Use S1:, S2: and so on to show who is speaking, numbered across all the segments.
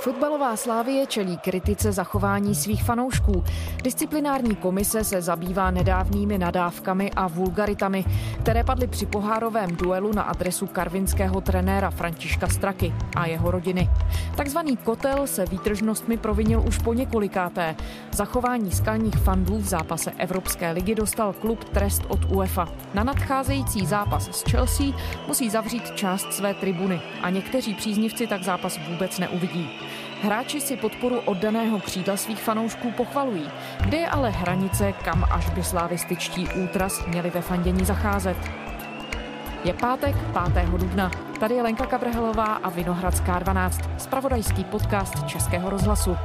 S1: Fotbalová slávie čelí kritice zachování svých fanoušků. Disciplinární komise se zabývá nedávnými nadávkami a vulgaritami, které padly při pohárovém duelu na adresu karvinského trenéra Františka Straky a jeho rodiny. Takzvaný kotel se výtržnostmi provinil už po několikáté. Zachování skalních fandů v zápase Evropské ligy dostal klub trest od UEFA. Na nadcházející zápas s Chelsea musí zavřít část své tribuny a někteří příznivci tak zápas vůbec neuvidí. Hráči si podporu oddaného křídla svých fanoušků pochvalují. Kde je ale hranice, kam až by slávističtí útras měli ve fandění zacházet? Je pátek 5. dubna. Tady je Lenka Kabrhelová a Vinohradská 12, spravodajský podcast Českého rozhlasu.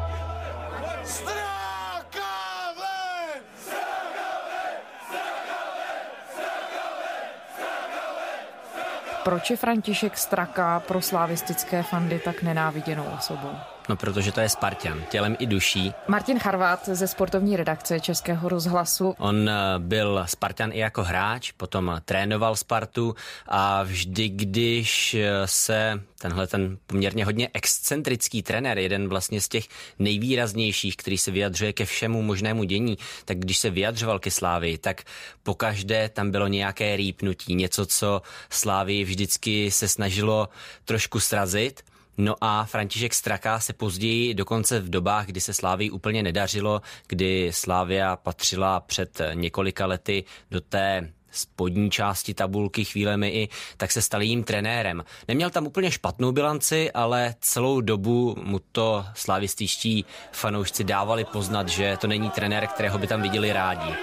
S1: Proč je František Straka pro slavistické fandy tak nenáviděnou osobou?
S2: No, protože to je Spartan, tělem i duší.
S1: Martin Charvát ze sportovní redakce Českého rozhlasu.
S2: On eh, byl Spartan i jako hráč, potom trénoval Spartu a vždy, když eh, se tenhle ten poměrně hodně excentrický trenér, jeden vlastně z těch nejvýraznějších, který se vyjadřuje ke všemu možnému dění, tak když se vyjadřoval ke Slávii, tak pokaždé tam bylo nějaké rýpnutí, něco, co Slávii vždycky se snažilo trošku srazit – No a František Straka se později, dokonce v dobách, kdy se Slávii úplně nedařilo, kdy Slávia patřila před několika lety do té spodní části tabulky chvílemi i, tak se stal jím trenérem. Neměl tam úplně špatnou bilanci, ale celou dobu mu to slavističtí fanoušci dávali poznat, že to není trenér, kterého by tam viděli rádi.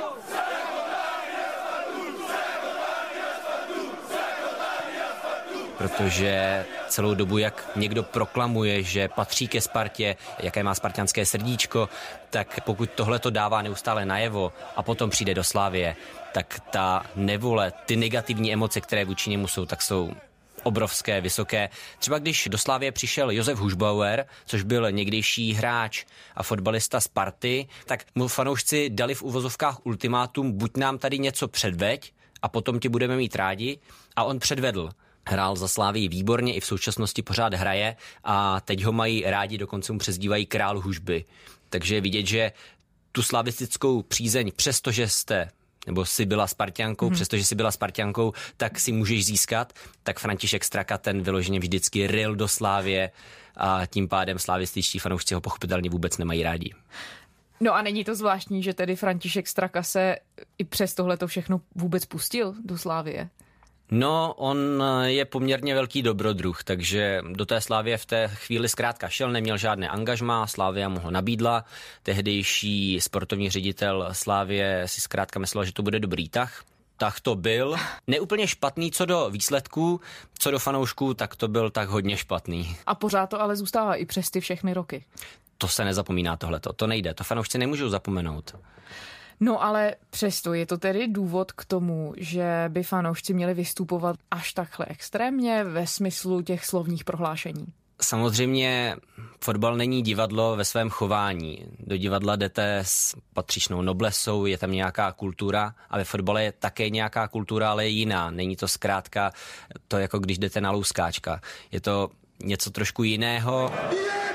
S2: Protože celou dobu, jak někdo proklamuje, že patří ke Spartě, jaké má spartianské srdíčko, tak pokud tohle to dává neustále najevo a potom přijde do Slávie, tak ta nevole, ty negativní emoce, které vůči němu jsou, tak jsou obrovské, vysoké. Třeba když do Slávie přišel Josef Hušbauer, což byl někdejší hráč a fotbalista Sparty, tak mu fanoušci dali v uvozovkách ultimátum, buď nám tady něco předveď a potom ti budeme mít rádi. A on předvedl hrál za Slávii výborně, i v současnosti pořád hraje a teď ho mají rádi, dokonce mu přezdívají král hužby. Takže vidět, že tu slavistickou přízeň, přestože jste nebo si byla Spartiankou, hmm. přestože si byla Spartiankou, tak si můžeš získat, tak František Straka ten vyloženě vždycky ril do Slávě a tím pádem slavističtí fanoušci ho pochopitelně vůbec nemají rádi.
S1: No a není to zvláštní, že tedy František Straka se i přes tohle to všechno vůbec pustil do Slávie?
S2: No, on je poměrně velký dobrodruh, takže do té Slávě v té chvíli zkrátka šel, neměl žádné angažma, Slávia mu ho nabídla. Tehdejší sportovní ředitel Slávě si zkrátka myslel, že to bude dobrý tah, tak to byl. Neúplně špatný co do výsledků, co do fanoušků, tak to byl tak hodně špatný.
S1: A pořád to ale zůstává i přes ty všechny roky.
S2: To se nezapomíná tohleto, to nejde, to fanoušci nemůžou zapomenout.
S1: No ale přesto je to tedy důvod k tomu, že by fanoušci měli vystupovat až takhle extrémně ve smyslu těch slovních prohlášení.
S2: Samozřejmě fotbal není divadlo ve svém chování. Do divadla jdete s patřičnou noblesou, je tam nějaká kultura a ve fotbale je také nějaká kultura, ale je jiná. Není to zkrátka to jako když jdete na louskáčka. Je to něco trošku jiného. Yeah!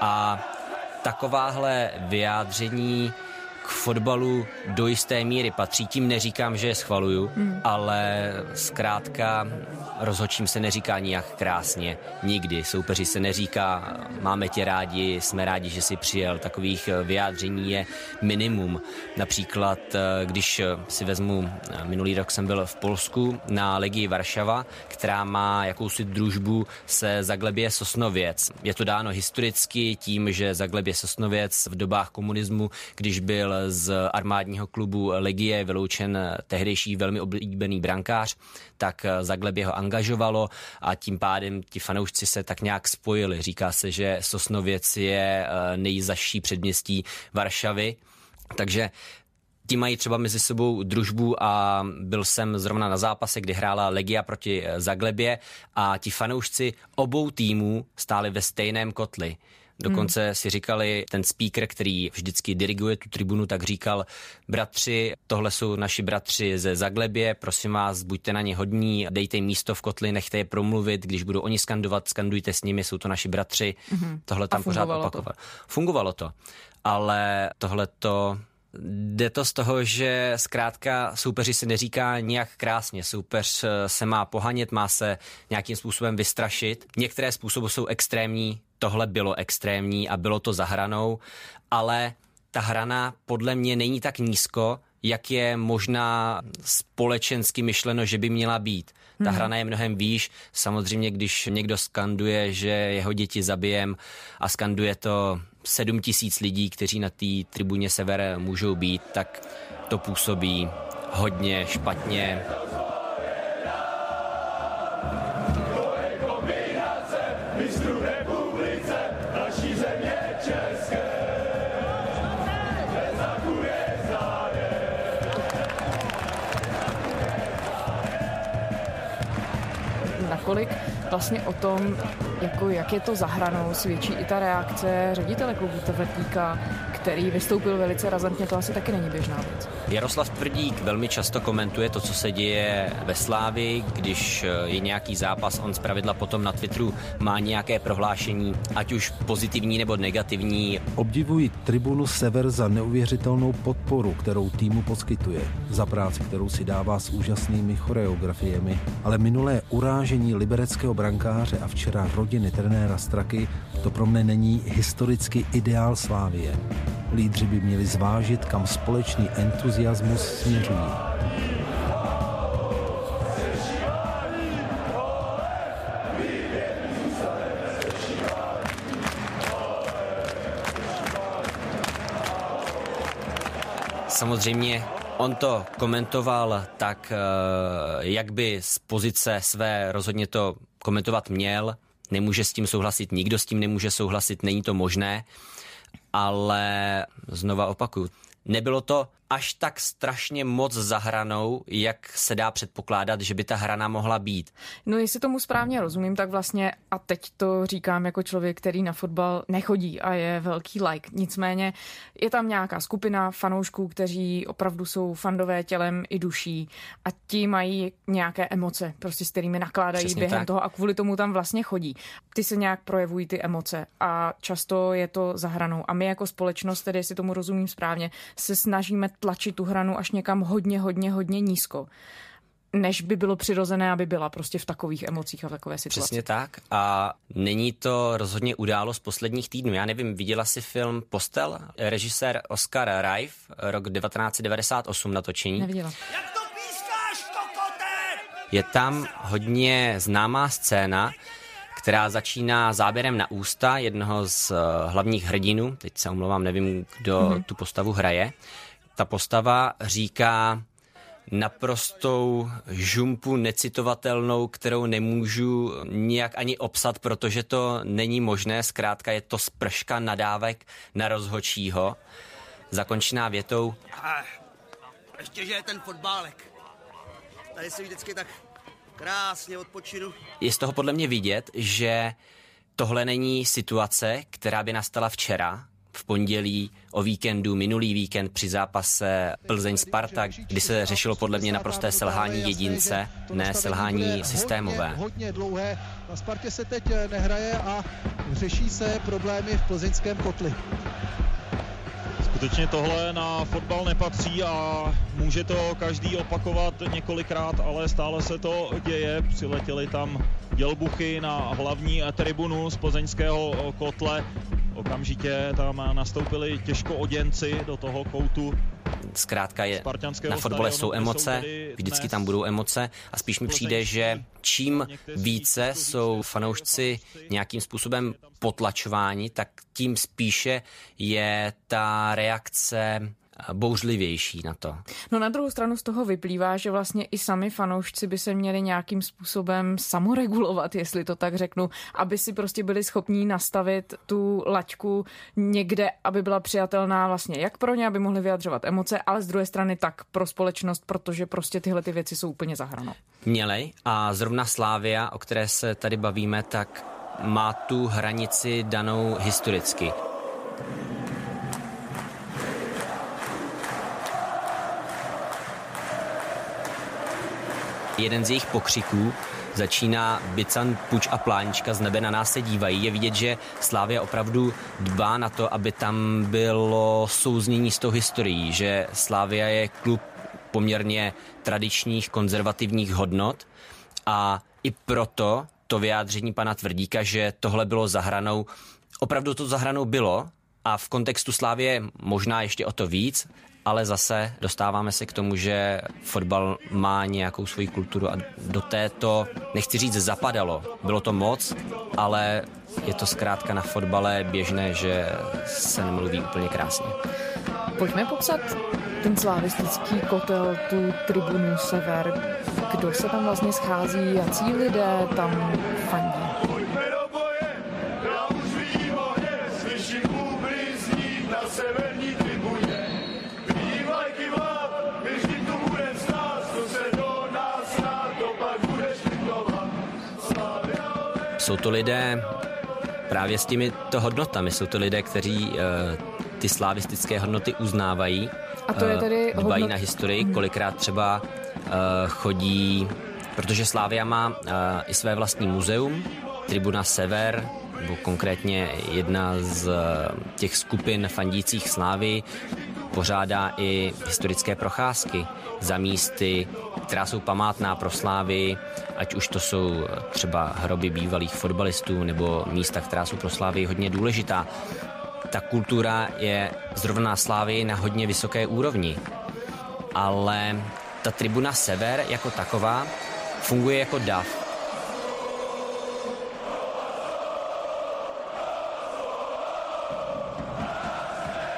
S2: A takováhle vyjádření k fotbalu do jisté míry patří. Tím neříkám, že je schvaluju, hmm. ale zkrátka rozhodčím se neříká nijak krásně. Nikdy. Soupeři se neříká, máme tě rádi, jsme rádi, že jsi přijel. Takových eh, vyjádření je minimum. Například, eh, když si vezmu, eh, minulý rok jsem byl v Polsku na Legii Varšava, která má jakousi družbu se Zaglebě Sosnověc. Je to dáno historicky tím, že Zaglebě Sosnověc v dobách komunismu, když byl z armádního klubu Legie vyloučen tehdejší velmi oblíbený brankář, tak Zaglebě ho angažovalo a tím pádem ti fanoušci se tak nějak spojili. Říká se, že Sosnověc je eh, nejzaší předměstí Varšavy, takže ti mají třeba mezi sebou družbu a byl jsem zrovna na zápase, kdy hrála Legia proti eh, Zaglebě a ti fanoušci obou týmů stáli ve stejném kotli Dokonce hmm. si říkali, ten speaker, který vždycky diriguje tu tribunu, tak říkal, bratři, tohle jsou naši bratři ze Zaglebě, prosím vás, buďte na ně hodní, dejte jim místo v kotli, nechte je promluvit, když budou oni skandovat, skandujte s nimi, jsou to naši bratři. Hmm. Tohle tam pořád opakovalo. Fungovalo to. Ale tohle to Jde to z toho, že zkrátka soupeři se neříká nějak krásně. Soupeř eh, se má pohanět, má se nějakým způsobem vystrašit. Některé způsoby jsou extrémní, tohle bylo extrémní a bylo to za hranou, ale ta hrana podle mě není tak nízko, jak je možná společensky myšleno, že by měla být. Ta hmm. hrana je mnohem výš. Samozřejmě, když někdo skanduje, že jeho děti zabijem a skanduje to sedm tisíc lidí, kteří na té tribuně Sever můžou být, tak to působí hodně špatně.
S1: Nakolik vlastně o tom, jako jak je to za hranou, svědčí i ta reakce ředitele klubu Tvrdíka, který vystoupil velice razantně, to asi taky není běžná věc.
S2: Jaroslav Tvrdík velmi často komentuje to, co se děje ve Slávi, když je nějaký zápas, on zpravidla potom na Twitteru má nějaké prohlášení, ať už pozitivní nebo negativní.
S3: Obdivuji tribunu Sever za neuvěřitelnou podporu, kterou týmu poskytuje, za práci, kterou si dává s úžasnými choreografiemi, ale minulé urážení libereckého brankáře a včera rodiny trenéra Straky, to pro mne není historicky ideál Slávie. Lídři by měli zvážit, kam společný entuziasmus směřují.
S2: Samozřejmě On to komentoval tak, eh, jak by z pozice své rozhodně to komentovat měl. Nemůže s tím souhlasit, nikdo s tím nemůže souhlasit, není to možné. Ale znova opakuju, nebylo to až tak strašně moc zahranou, jak se dá předpokládat, že by ta hrana mohla být.
S1: No jestli tomu správně rozumím, tak vlastně, a teď to říkám jako člověk, který na fotbal nechodí a je velký like, nicméně je tam nějaká skupina fanoušků, kteří opravdu jsou fandové tělem i duší a ti mají nějaké emoce, prostě s kterými nakládají Přesně během tak. toho a kvůli tomu tam vlastně chodí. Ty se nějak projevují ty emoce a často je to zahranou. A my jako společnost, tedy jestli tomu rozumím správně, se snažíme tlačit tu hranu až někam hodně, hodně, hodně nízko než by bylo přirozené, aby byla prostě v takových emocích a v takové situaci.
S2: Přesně tak. A není to rozhodně událo z posledních týdnů. Já nevím, viděla si film Postel? Režisér Oscar Rife, rok 1998 natočení.
S1: Neviděla.
S2: Jak to pískáš, kokote? Je tam hodně známá scéna, která začíná záběrem na ústa jednoho z eh, hlavních hrdinů. Teď se omlouvám, nevím, kdo mm-hmm. tu postavu hraje ta postava říká naprostou žumpu necitovatelnou, kterou nemůžu nijak ani obsat, protože to není možné. Zkrátka je to sprška nadávek na rozhočího. Zakončená větou. A
S4: ještě, že je ten fotbálek. Tady si vždycky tak krásně odpočinu.
S2: Je z toho podle mě vidět, že tohle není situace, která by nastala včera, v pondělí o víkendu, minulý víkend při zápase Plzeň-Sparta, kdy se řešilo podle mě naprosté selhání jedince, ne selhání systémové.
S5: Hodně dlouhé. Na Spartě se teď nehraje a řeší se problémy v plzeňském kotli.
S6: Skutečně tohle na fotbal nepatří a může to každý opakovat několikrát, ale stále se to děje. Přiletěli tam dělbuchy na hlavní tribunu z plzeňského kotle. Okamžitě tam nastoupili těžko oděnci do toho koutu
S2: Zkrátka je, na fotbale jsou emoce, vždycky tam budou emoce a spíš mi přijde, že čím více jsou fanoušci nějakým způsobem potlačováni, tak tím spíše je ta reakce bouřlivější na to.
S1: No na druhou stranu z toho vyplývá, že vlastně i sami fanoušci by se měli nějakým způsobem samoregulovat, jestli to tak řeknu, aby si prostě byli schopní nastavit tu laťku někde, aby byla přijatelná vlastně jak pro ně, aby mohli vyjadřovat emoce, ale z druhé strany tak pro společnost, protože prostě tyhle ty věci jsou úplně zahranou.
S2: Mělej a zrovna Slávia, o které se tady bavíme, tak má tu hranici danou historicky. Jeden z jejich pokřiků začíná Bican, Puč a Plánička z nebe na nás se dívají. Je vidět, že Slávia opravdu dbá na to, aby tam bylo souznění s tou historií, že Slávia je klub poměrně tradičních konzervativních hodnot a i proto to vyjádření pana Tvrdíka, že tohle bylo zahranou, opravdu to zahranou bylo a v kontextu Slávě možná ještě o to víc, ale zase dostáváme se k tomu, že fotbal má nějakou svoji kulturu a do této, nechci říct zapadalo, bylo to moc, ale je to zkrátka na fotbale běžné, že se nemluví úplně krásně.
S1: Pojďme popsat ten slavistický kotel, tu tribunu Sever. Kdo se tam vlastně schází, jaký lidé tam fandí?
S2: Jsou to lidé právě s těmi to hodnotami. Jsou to lidé, kteří uh, ty slavistické hodnoty uznávají.
S1: A to je eh, tedy
S2: dbají hodnot... na historii, kolikrát třeba uh, chodí, protože Slávia má i své vlastní muzeum, Tribuna Sever, nebo konkrétně jedna z těch skupin fandících Slávy, pořádá i historické procházky za místy, která jsou památná pro Slávy, ať už to jsou třeba hroby bývalých fotbalistů nebo místa, která jsou pro Slávy hodně důležitá. Ta kultura je zrovna Slávy na hodně vysoké úrovni, ale ta tribuna Sever jako taková funguje jako DAF.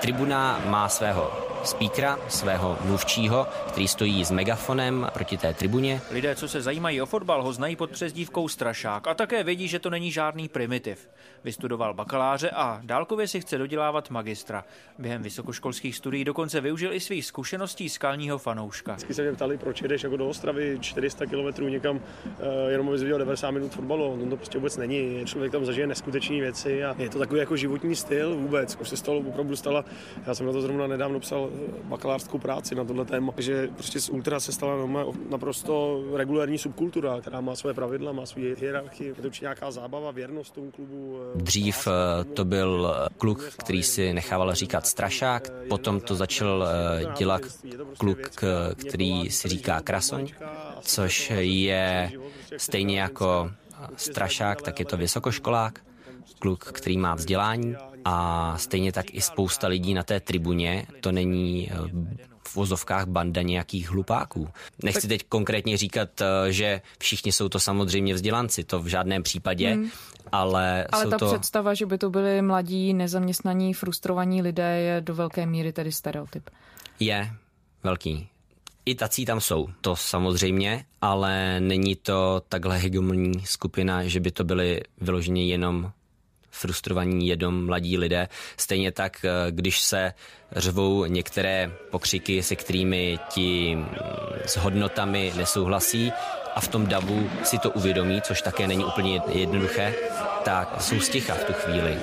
S2: Tribuna má svého speakera, svého mluvčího, který stojí s megafonem proti té tribuně.
S7: Lidé, co se zajímají o fotbal, ho znají pod přezdívkou Strašák a také vědí, že to není žádný primitiv. Vystudoval bakaláře a dálkově si chce dodělávat magistra. Během vysokoškolských studií dokonce využil i svých zkušeností skalního fanouška.
S8: Vždycky se mě ptali, proč jedeš jako do Ostravy 400 km někam, uh, jenom aby viděl 90 minut fotbalu. No to prostě vůbec není. Člověk tam zažije neskutečné věci a je to takový jako životní styl vůbec. Už se stalo, opravdu stala. Já jsem na to zrovna nedávno psal bakalářskou práci na tohle téma, že prostě z ultra se stala naprosto regulární subkultura, která má své pravidla, má svou hierarchii, je to určitě nějaká zábava, věrnost tomu klubu.
S2: Eh, Dřív eh, to byl eh, kluk, který si nechával říkat strašák, potom to začal dělat kluk, který si říká krasoň, což je stejně jako strašák, tak je to vysokoškolák, kluk, který má vzdělání a stejně tak i spousta lidí na té tribuně, to není eh, v vozovkách banda nějakých hlupáků. Nechci teď konkrétně říkat, eh, že všichni jsou to samozřejmě vzdělanci, to v žádném případě, hmm. ale
S1: Ale
S2: jsou
S1: ta
S2: to...
S1: představa, že by to byli mladí, nezaměstnaní, frustrovaní lidé, je do velké míry tedy stereotyp.
S2: Je velký. I tací tam jsou, to samozřejmě, ale není to takhle hegemonní skupina, že by to byly vyloženě jenom frustrovaní jedom mladí lidé. Stejně tak, eh, když se řvou některé pokřiky, se kterými ti mm, s hodnotami nesouhlasí a v tom davu si to uvědomí, což také není úplně jednoduché, tak jsou sticha v tu chvíli.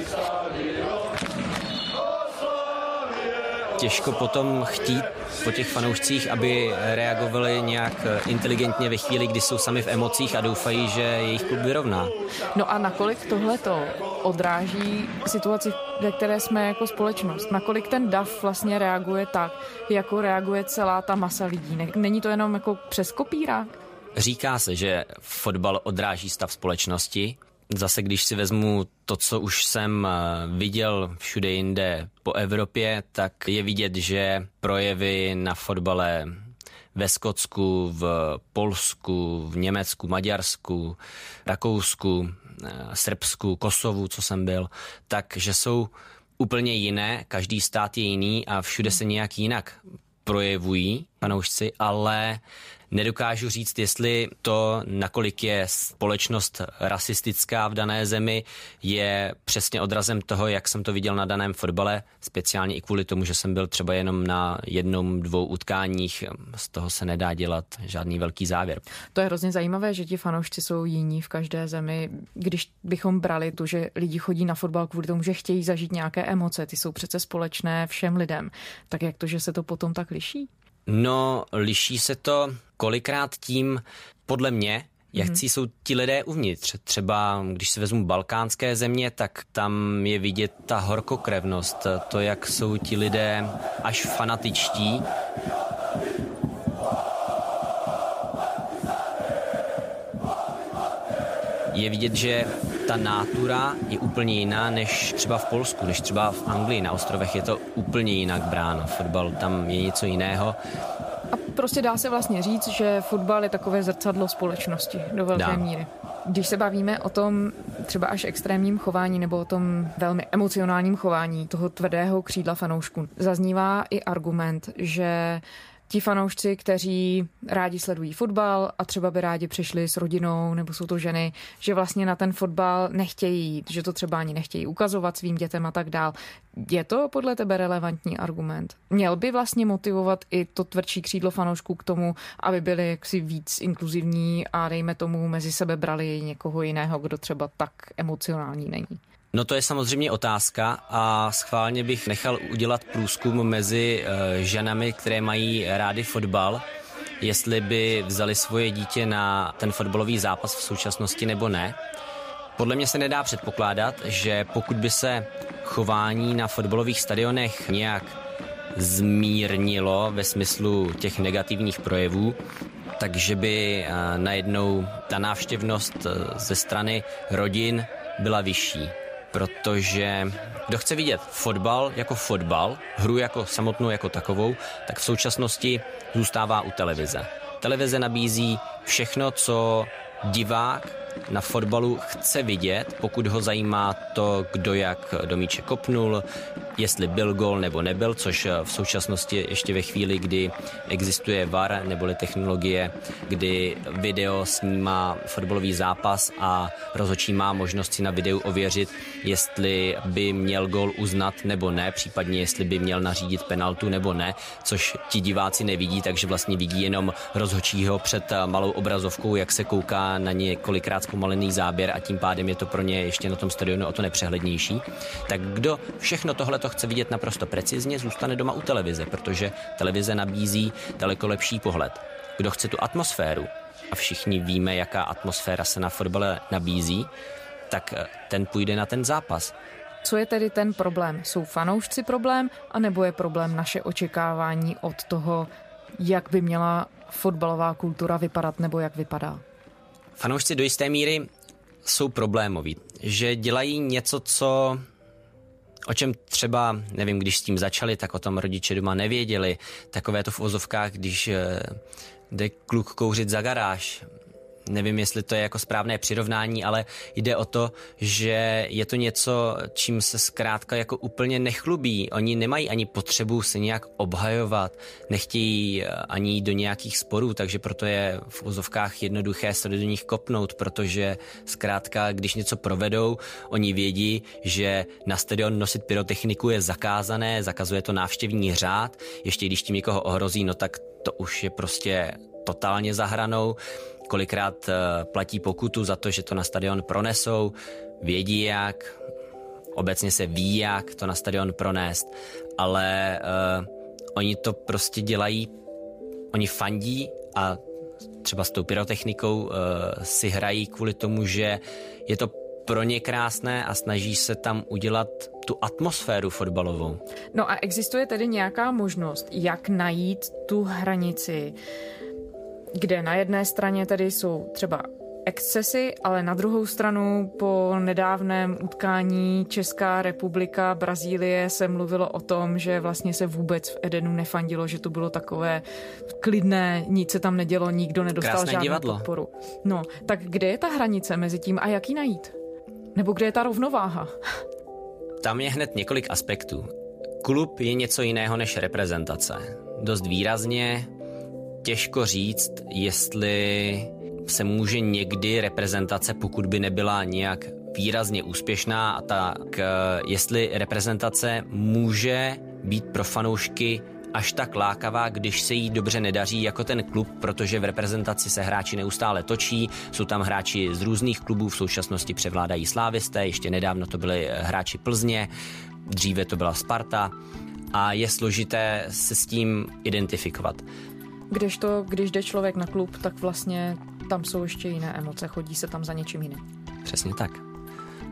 S2: Těžko potom chtít po těch fanoušcích, aby reagovali nějak inteligentně ve chvíli, kdy jsou sami v emocích a doufají, že jejich klub vyrovná.
S1: No a nakolik tohle to odráží situaci, ve které jsme jako společnost? Nakolik ten DAF vlastně reaguje tak, jako reaguje celá ta masa lidí? Není to jenom jako přes kopírák?
S2: Říká se, že fotbal odráží stav společnosti, Zase, když si vezmu to, co už jsem eh, viděl všude jinde po Evropě, tak je vidět, že projevy na fotbale ve Skotsku, v Polsku, v Německu, Maďarsku, Rakousku, eh, Srbsku, Kosovu, co jsem byl, takže jsou úplně jiné, každý stát je jiný a všude se nějak jinak projevují fanoušci, ale Nedokážu říct, jestli to, nakolik je společnost rasistická v dané zemi, je přesně odrazem toho, jak jsem to viděl na daném fotbale, speciálně i kvůli tomu, že jsem byl třeba jenom na jednom, dvou utkáních, z toho se nedá dělat žádný velký závěr.
S1: To je hrozně zajímavé, že ti fanoušci jsou jiní v každé zemi. Když bychom brali tu, že lidi chodí na fotbal kvůli tomu, že chtějí zažít nějaké emoce, ty jsou přece společné všem lidem, tak jak to, že se to potom tak liší?
S2: No, liší se to kolikrát tím, podle mě, jak mm-hmm. jsou ti lidé uvnitř. Třeba když si vezmu balkánské země, tak tam je vidět ta horkokrevnost, to, jak jsou ti lidé až fanatičtí. Je vidět, že ta nátura je úplně jiná než třeba v Polsku, než třeba v Anglii. Na ostrovech je to úplně jinak bráno. Fotbal tam je něco jiného.
S1: A prostě dá se vlastně říct, že fotbal je takové zrcadlo společnosti do velké dá. míry. Když se bavíme o tom třeba až extrémním chování nebo o tom velmi emocionálním chování toho tvrdého křídla fanoušků, zaznívá i argument, že ti fanoušci, kteří rádi sledují fotbal a třeba by rádi přišli s rodinou, nebo jsou to ženy, že vlastně na ten fotbal nechtějí jít, že to třeba ani nechtějí ukazovat svým dětem a tak dál. Je to podle tebe relevantní argument? Měl by vlastně motivovat i to tvrdší křídlo fanoušků k tomu, aby byli jaksi víc inkluzivní a dejme tomu mezi sebe brali někoho jiného, kdo třeba tak emocionální není?
S2: No to je samozřejmě otázka a schválně bych nechal udělat průzkum mezi uh, ženami, které mají rády fotbal, jestli by vzali svoje dítě na ten fotbalový zápas v současnosti nebo ne. Podle mě se nedá předpokládat, že pokud by se chování na fotbalových stadionech nějak zmírnilo ve smyslu těch negativních projevů, takže by uh, najednou ta návštěvnost uh, ze strany rodin byla vyšší protože kdo chce vidět fotbal jako fotbal, hru jako samotnou jako takovou, tak v současnosti zůstává u televize. Televize nabízí všechno, co divák na fotbalu chce vidět, pokud ho zajímá to, kdo jak do míče kopnul, jestli byl gol nebo nebyl, což v současnosti ještě ve chvíli, kdy existuje VAR neboli technologie, kdy video snímá fotbalový zápas a rozhodčí má možnost si na videu ověřit, jestli by měl gol uznat nebo ne, případně jestli by měl nařídit penaltu nebo ne, což ti diváci nevidí, takže vlastně vidí jenom rozhodčího před malou obrazovkou, jak se kouká na několikrát zpomalený záběr a tím pádem je to pro ně ještě na tom stadionu o to nepřehlednější. Tak kdo všechno tohle to chce vidět naprosto precizně, zůstane doma u televize, protože televize nabízí daleko lepší pohled. Kdo chce tu atmosféru, a všichni víme, jaká atmosféra se na fotbale nabízí, tak eh, ten půjde na ten zápas.
S1: Co je tedy ten problém? Jsou fanoušci problém, anebo je problém naše očekávání od toho, jak by měla fotbalová kultura vypadat nebo jak vypadá?
S2: Fanoušci do jisté míry jsou problémoví, že dělají něco, co o čem třeba, nevím, když s tím začali, tak o tom rodiče doma nevěděli. Takové to v ozovkách, když eh, jde kluk kouřit za garáž, nevím, jestli to je jako správné přirovnání, ale jde o to, že je to něco, čím se zkrátka jako úplně nechlubí. Oni nemají ani potřebu se nějak obhajovat, nechtějí eh, ani do nějakých sporů, takže proto je v úzovkách jednoduché se do nich kopnout, protože zkrátka, když něco provedou, oni vědí, že na stadion nosit pyrotechniku je zakázané, zakazuje to návštěvní řád, ještě když tím někoho ohrozí, no tak to už je prostě totálně zahranou kolikrát eh, platí pokutu za to, že to na stadion pronesou, vědí jak, obecně se ví, jak to na stadion pronést, ale uh, oni to prostě dělají, oni fandí a třeba s tou pyrotechnikou uh, si hrají kvůli tomu, že je to pro ně krásné a snaží se tam udělat tu atmosféru fotbalovou.
S1: No a existuje tedy nějaká možnost, jak najít tu hranici kde na jedné straně tedy jsou třeba excesy, ale na druhou stranu po nedávném utkání Česká republika, Brazílie se mluvilo o tom, že vlastně se vůbec v Edenu nefandilo, že to bylo takové klidné, nic se tam nedělo, nikdo nedostal
S2: Krásné
S1: žádnou
S2: divadlo.
S1: podporu. No, tak kde je ta hranice mezi tím a jak ji najít? Nebo kde je ta rovnováha?
S2: Tam je hned několik aspektů. Klub je něco jiného než reprezentace. Dost výrazně těžko říct, jestli se může někdy reprezentace, pokud by nebyla nějak výrazně úspěšná, a tak jestli reprezentace může být pro fanoušky až tak lákavá, když se jí dobře nedaří jako ten klub, protože v reprezentaci se hráči neustále točí, jsou tam hráči z různých klubů, v současnosti převládají slávisté, ještě nedávno to byli hráči Plzně, dříve to byla Sparta a je složité se s tím identifikovat.
S1: Když to, když jde člověk na klub, tak vlastně tam jsou ještě jiné emoce, chodí se tam za něčím jiným.
S2: Přesně tak.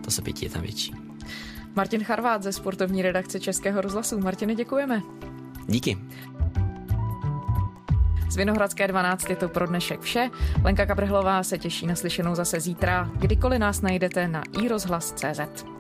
S2: To se pětí je tam větší.
S1: Martin Charvát ze sportovní redakce Českého rozhlasu. Martine, děkujeme.
S2: Díky.
S1: Z Vinohradské 12 je to pro dnešek vše. Lenka Kabrhlová se těší na slyšenou zase zítra, kdykoliv nás najdete na iRozhlas.cz.